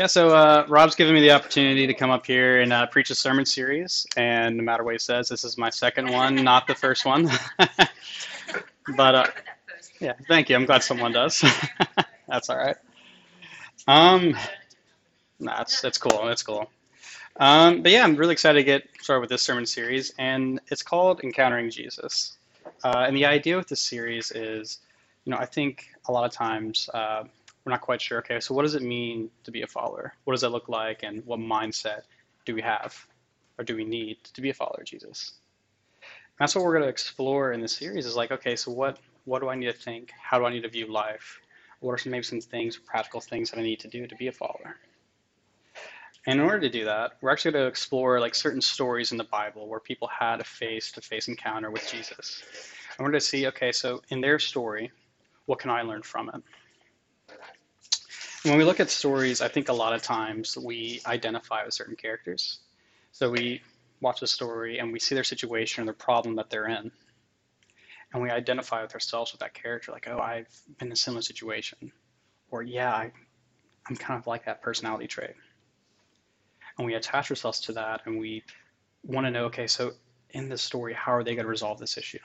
Yeah, so uh, Rob's given me the opportunity to come up here and uh, preach a sermon series, and no matter what he says, this is my second one, not the first one. but uh, yeah, thank you. I'm glad someone does. that's all right. Um, that's that's cool. That's cool. Um, but yeah, I'm really excited to get started with this sermon series, and it's called Encountering Jesus. Uh, and the idea with this series is, you know, I think a lot of times uh, we're not quite sure, okay, so what does it mean to be a follower? What does that look like and what mindset do we have or do we need to be a follower of Jesus? And that's what we're going to explore in this series is like, okay, so what, what do I need to think? How do I need to view life? What are some, maybe some things, practical things that I need to do to be a follower? And in order to do that, we're actually going to explore like certain stories in the Bible where people had a face-to-face encounter with Jesus. And we're to see, okay, so in their story, what can I learn from it? When we look at stories, I think a lot of times we identify with certain characters. So we watch a story and we see their situation or the problem that they're in. And we identify with ourselves with that character, like, oh, I've been in a similar situation. Or, yeah, I, I'm kind of like that personality trait. And we attach ourselves to that and we want to know, okay, so in this story, how are they going to resolve this issue?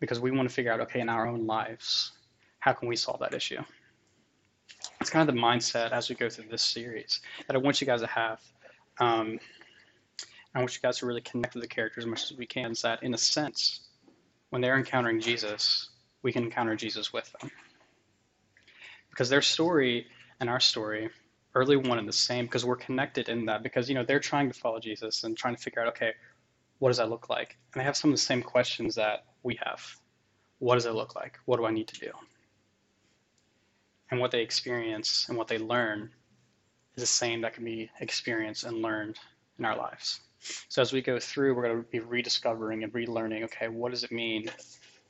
Because we want to figure out, okay, in our own lives, how can we solve that issue? It's kind of the mindset as we go through this series that I want you guys to have. Um, I want you guys to really connect with the characters as much as we can. Is that in a sense, when they're encountering Jesus, we can encounter Jesus with them. Because their story and our story are really one and the same because we're connected in that because you know they're trying to follow Jesus and trying to figure out okay, what does that look like? And they have some of the same questions that we have. What does it look like? What do I need to do? And what they experience and what they learn is the same that can be experienced and learned in our lives. So as we go through, we're going to be rediscovering and relearning, okay, what does it mean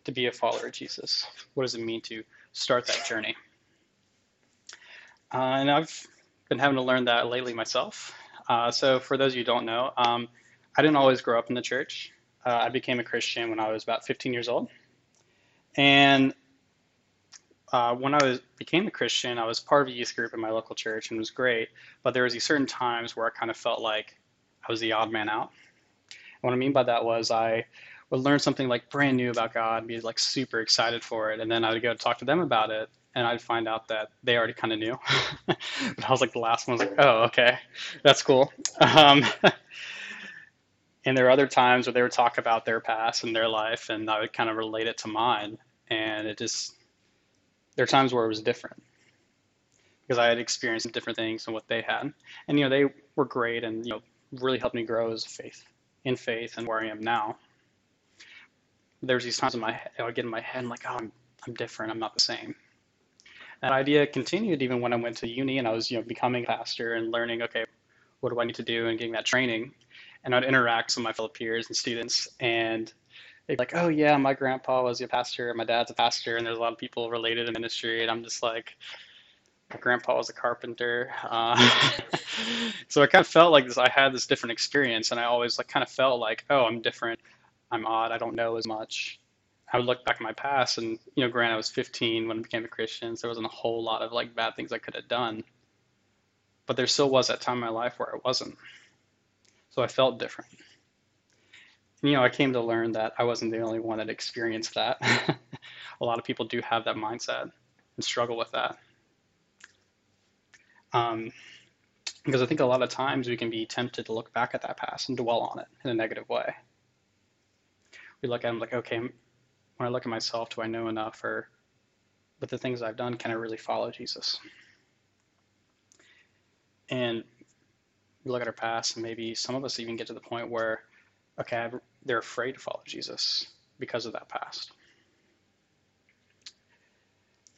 to be a follower of Jesus? What does it mean to start that journey? Uh, and I've been having to learn that lately myself. Uh, so for those of you who don't know, um, I didn't always grow up in the church. Uh, I became a Christian when I was about 15 years old. And uh, when I was became a Christian, I was part of a youth group in my local church and it was great. But there was these certain times where I kind of felt like I was the odd man out. And what I mean by that was I would learn something like brand new about God, be like super excited for it, and then I would go talk to them about it, and I'd find out that they already kind of knew. but I was like the last one. I was like, oh, okay, that's cool. Um, and there are other times where they would talk about their past and their life, and I would kind of relate it to mine, and it just there are times where it was different because I had experienced different things than what they had, and you know they were great and you know really helped me grow as a faith in faith and where I am now. There's these times in my head, I would get in my head, I'm like, oh, I'm I'm different, I'm not the same. That idea continued even when I went to uni and I was you know becoming a pastor and learning, okay, what do I need to do and getting that training, and I'd interact with my fellow peers and students and they'd be like, oh yeah, my grandpa was a pastor, and my dad's a pastor, and there's a lot of people related in ministry, and I'm just like, my grandpa was a carpenter. Uh, so I kind of felt like this. I had this different experience, and I always like kind of felt like, oh, I'm different. I'm odd. I don't know as much. I would look back at my past, and you know, granted, I was 15 when I became a Christian, so there wasn't a whole lot of like bad things I could have done. But there still was that time in my life where I wasn't. So I felt different you know, I came to learn that I wasn't the only one that experienced that. a lot of people do have that mindset and struggle with that. Um, because I think a lot of times we can be tempted to look back at that past and dwell on it in a negative way. We look at them like, okay, when I look at myself, do I know enough? Or with the things I've done, can I really follow Jesus? And we look at our past, and maybe some of us even get to the point where okay, they're afraid to follow Jesus because of that past.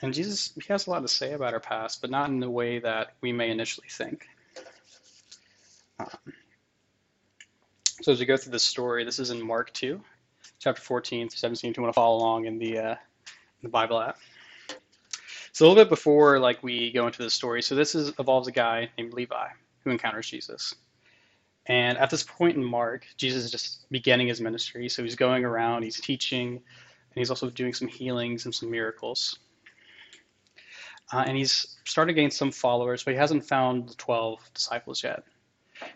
And Jesus, he has a lot to say about our past, but not in the way that we may initially think. Um, so as we go through this story, this is in Mark 2, chapter 14 through 17, if you want to follow along in the, uh, in the Bible app. So a little bit before like we go into the story, so this is involves a guy named Levi who encounters Jesus. And at this point in Mark, Jesus is just beginning his ministry. So he's going around, he's teaching, and he's also doing some healings and some miracles. Uh, and he's started getting some followers, but he hasn't found the 12 disciples yet.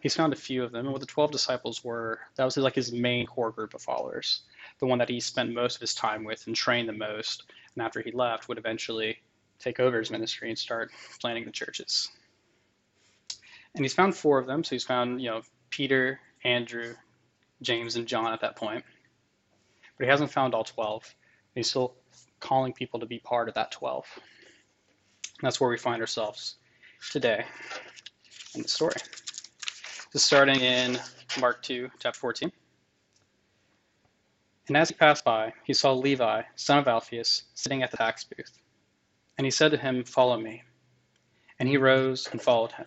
He's found a few of them, and what the 12 disciples were, that was like his main core group of followers, the one that he spent most of his time with and trained the most, and after he left would eventually take over his ministry and start planting the churches. And he's found four of them, so he's found, you know, Peter, Andrew, James, and John at that point. But he hasn't found all 12. He's still calling people to be part of that 12. And that's where we find ourselves today in the story. So starting in Mark 2, chapter 14. And as he passed by, he saw Levi, son of Alphaeus, sitting at the tax booth. And he said to him, Follow me. And he rose and followed him.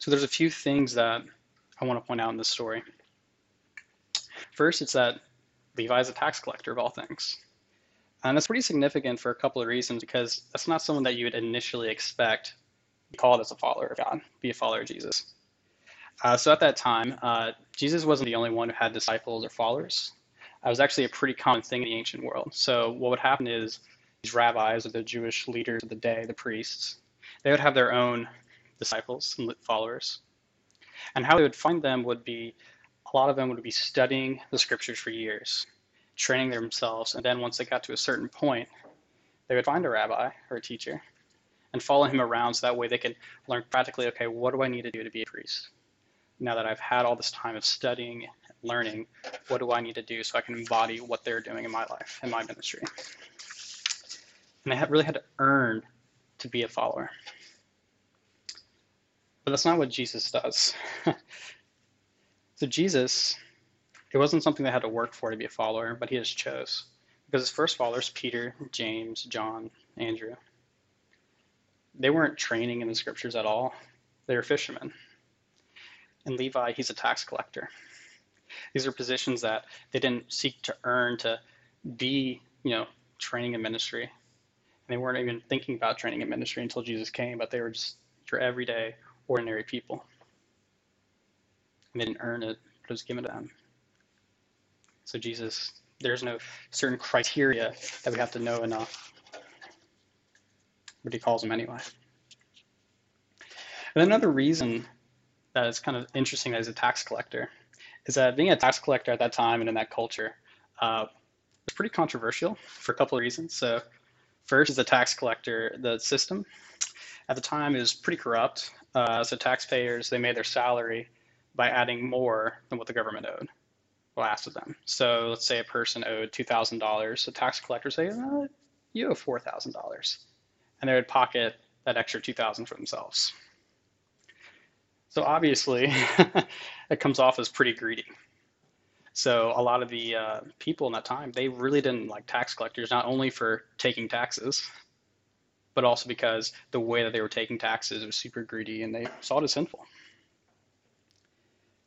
So there's a few things that I want to point out in this story. First, it's that Levi is a tax collector of all things. And that's pretty significant for a couple of reasons because that's not someone that you would initially expect to be called as a follower of God, be a follower of Jesus. Uh, so at that time, uh, Jesus wasn't the only one who had disciples or followers. It was actually a pretty common thing in the ancient world. So what would happen is these rabbis or the Jewish leaders of the day, the priests, they would have their own disciples and followers. And how they would find them would be a lot of them would be studying the scriptures for years, training themselves, and then once they got to a certain point, they would find a rabbi or a teacher and follow him around so that way they could learn practically, okay, what do I need to do to be a priest? Now that I've had all this time of studying, learning, what do I need to do so I can embody what they're doing in my life, in my ministry? And they really had to earn to be a follower. But that's not what Jesus does. so Jesus, it wasn't something they had to work for to be a follower, but he just chose. Because his first followers, Peter, James, John, Andrew, they weren't training in the scriptures at all. They were fishermen. And Levi, he's a tax collector. These are positions that they didn't seek to earn to be, you know, training in ministry. And they weren't even thinking about training in ministry until Jesus came, but they were just your everyday ordinary people. And they didn't earn it, it was given to them. So Jesus, there's no certain criteria that we have to know enough. But he calls them anyway. And another reason that is kind of interesting as a tax collector is that being a tax collector at that time and in that culture uh, was pretty controversial for a couple of reasons. So first, as a tax collector, the system at the time is pretty corrupt. Uh, so taxpayers, they made their salary by adding more than what the government owed well, asked of them. So let's say a person owed $2,000. The tax collector say, uh, you owe $4,000. And they would pocket that extra 2000 for themselves. So obviously, it comes off as pretty greedy. So a lot of the uh, people in that time, they really didn't like tax collectors, not only for taking taxes, but also because the way that they were taking taxes was super greedy and they saw it as sinful.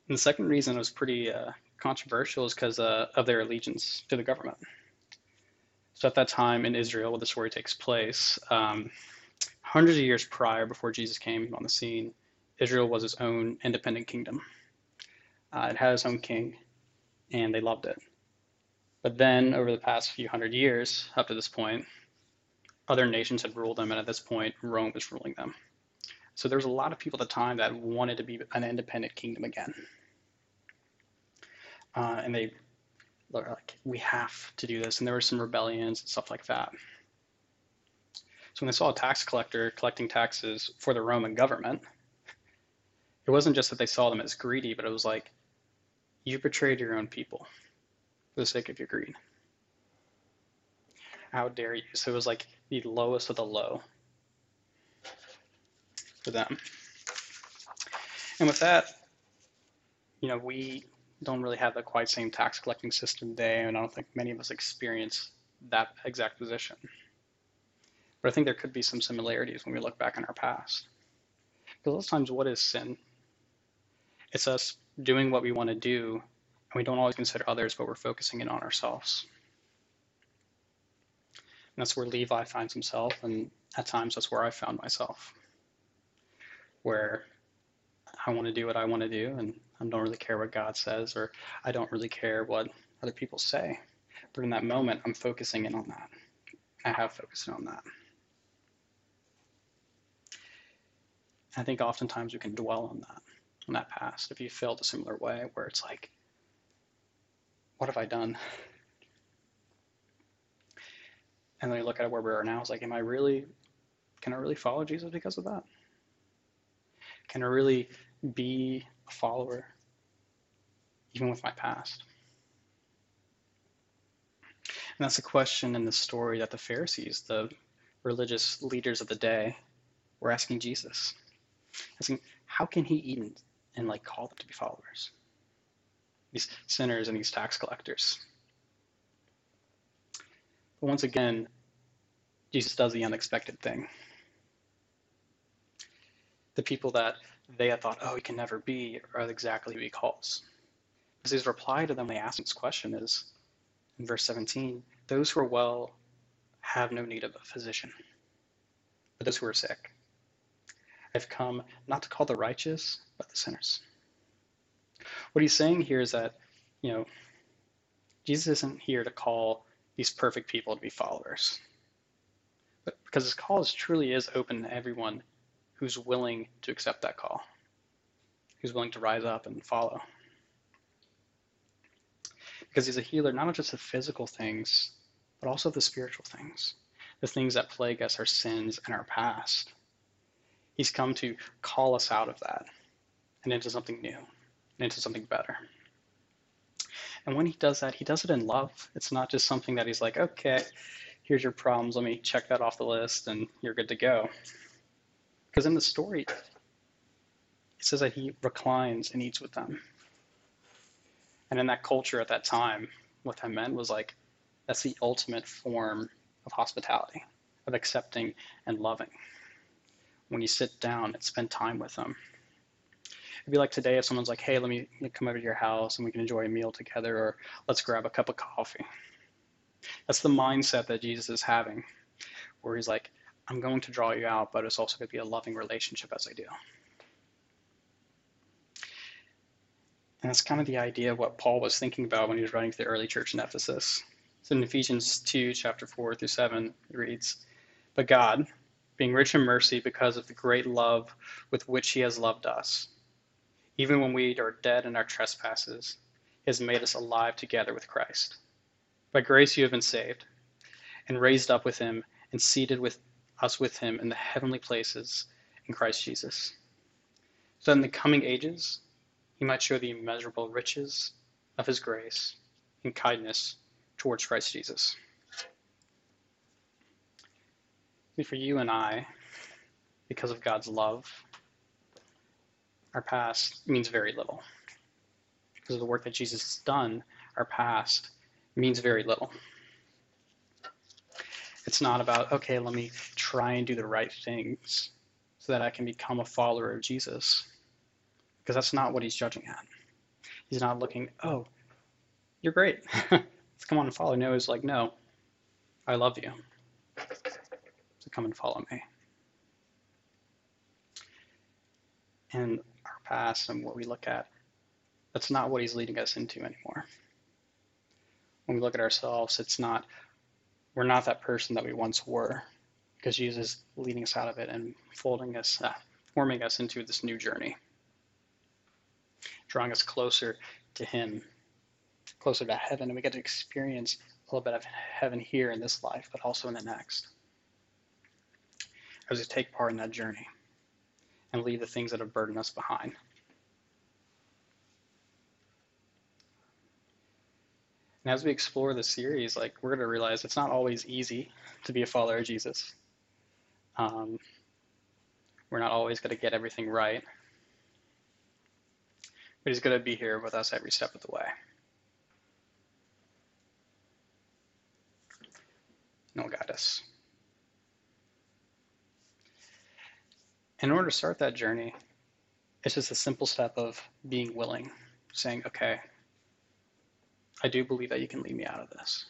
And the second reason was pretty uh, controversial is because uh, of their allegiance to the government. So at that time in Israel, where the story takes place, um, hundreds of years prior, before Jesus came on the scene, Israel was its own independent kingdom. Uh, it had its own king, and they loved it. But then, over the past few hundred years, up to this point, other nations had ruled them, and at this point, Rome was ruling them. So there was a lot of people at the time that wanted to be an independent kingdom again. Uh, and they were like, we have to do this. And there were some rebellions and stuff like that. So when they saw a tax collector collecting taxes for the Roman government, it wasn't just that they saw them as greedy, but it was like, you betrayed your own people for the sake of your greed. How dare you? So it was like the lowest of the low for them. And with that, you know, we don't really have the quite same tax collecting system today, and I don't think many of us experience that exact position. But I think there could be some similarities when we look back on our past. Because of times, what is sin? It's us doing what we want to do, and we don't always consider others, but we're focusing in on ourselves. That's where Levi finds himself, and at times that's where I found myself, where I want to do what I want to do, and I don't really care what God says, or I don't really care what other people say. But in that moment, I'm focusing in on that. I have focused in on that. I think oftentimes we can dwell on that, on that past. If you felt a similar way, where it's like, what have I done? And then you look at where we are now, it's like, am I really, can I really follow Jesus because of that? Can I really be a follower, even with my past? And that's a question in the story that the Pharisees, the religious leaders of the day, were asking Jesus. Asking, how can he eat and, and like call them to be followers? These sinners and these tax collectors. But once again, Jesus does the unexpected thing. The people that they had thought, oh, he can never be, are exactly who he calls. Because his reply to them, they ask this question is, in verse 17, those who are well have no need of a physician, but those who are sick. I've come not to call the righteous, but the sinners. What he's saying here is that, you know, Jesus isn't here to call these perfect people to be followers. But because his call is, truly is open to everyone who's willing to accept that call, who's willing to rise up and follow. Because he's a healer not just of physical things, but also of the spiritual things, the things that plague us, our sins and our past. He's come to call us out of that and into something new, and into something better. And when he does that, he does it in love. It's not just something that he's like, okay, here's your problems, let me check that off the list, and you're good to go. Because in the story, it says that he reclines and eats with them. And in that culture at that time, what that meant was like, that's the ultimate form of hospitality, of accepting and loving. When you sit down and spend time with them. It'd be like today if someone's like, hey, let me come over to your house and we can enjoy a meal together, or let's grab a cup of coffee. That's the mindset that Jesus is having, where he's like, I'm going to draw you out, but it's also going to be a loving relationship as I do. And that's kind of the idea of what Paul was thinking about when he was writing to the early church in Ephesus. So in Ephesians 2, chapter 4 through 7, it reads, But God, being rich in mercy because of the great love with which he has loved us, even when we are dead in our trespasses, has made us alive together with Christ. By grace you have been saved, and raised up with him, and seated with us with him in the heavenly places in Christ Jesus. So that in the coming ages, he might show the immeasurable riches of his grace and kindness towards Christ Jesus. For you and I, because of God's love, our past means very little. Because of the work that Jesus has done, our past means very little. It's not about, okay, let me try and do the right things so that I can become a follower of Jesus because that's not what he's judging at. He's not looking, oh, you're great. Let's come on and follow. No, he's like, no, I love you. So come and follow me. And past and what we look at, that's not what he's leading us into anymore. When we look at ourselves, it's not, we're not that person that we once were because Jesus is leading us out of it and folding us, uh, forming us into this new journey drawing us closer to Him, closer to heaven, and we get to experience a little bit of heaven here in this life, but also in the next. As we take part in that journey and leave the things that have burdened us behind. And as we explore the series, like we're going to realize it's not always easy to be a follower of Jesus. Um, we're not always going to get everything right but he's going to be here with us every step of the way. And he'll guide us. In order to start that journey, it's just a simple step of being willing, saying, okay, I do believe that you can lead me out of this.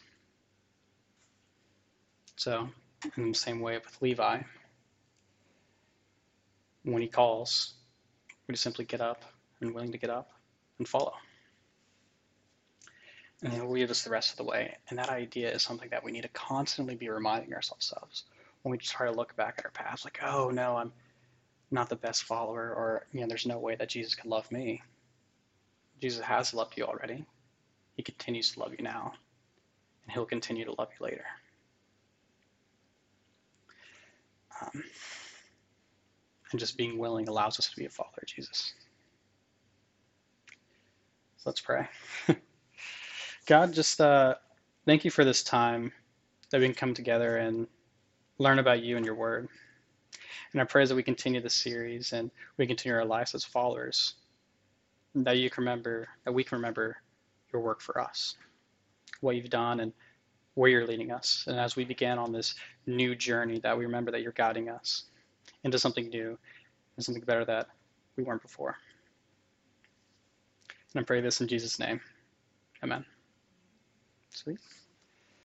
So, in the same way with Levi, when he calls, we just simply get up and willing to get up and follow. And he'll lead us the rest of the way. And that idea is something that we need to constantly be reminding ourselves of when we try to look back at our past, like, oh no, I'm not the best follower, or you know, there's no way that Jesus can love me. Jesus has loved you already. He continues to love you now, and he'll continue to love you later. Um, and just being willing allows us to be a follower of Jesus. So let's pray. God, just uh, thank you for this time that we can come together and learn about you and your word. And I pray that we continue this series and we continue our lives as followers, that you can remember, that we can remember your work for us, what you've done and where you're leading us. And as we begin on this new journey, that we remember that you're guiding us into something new and something better that we weren't before. And I pray this in Jesus' name. Amen. Sweet.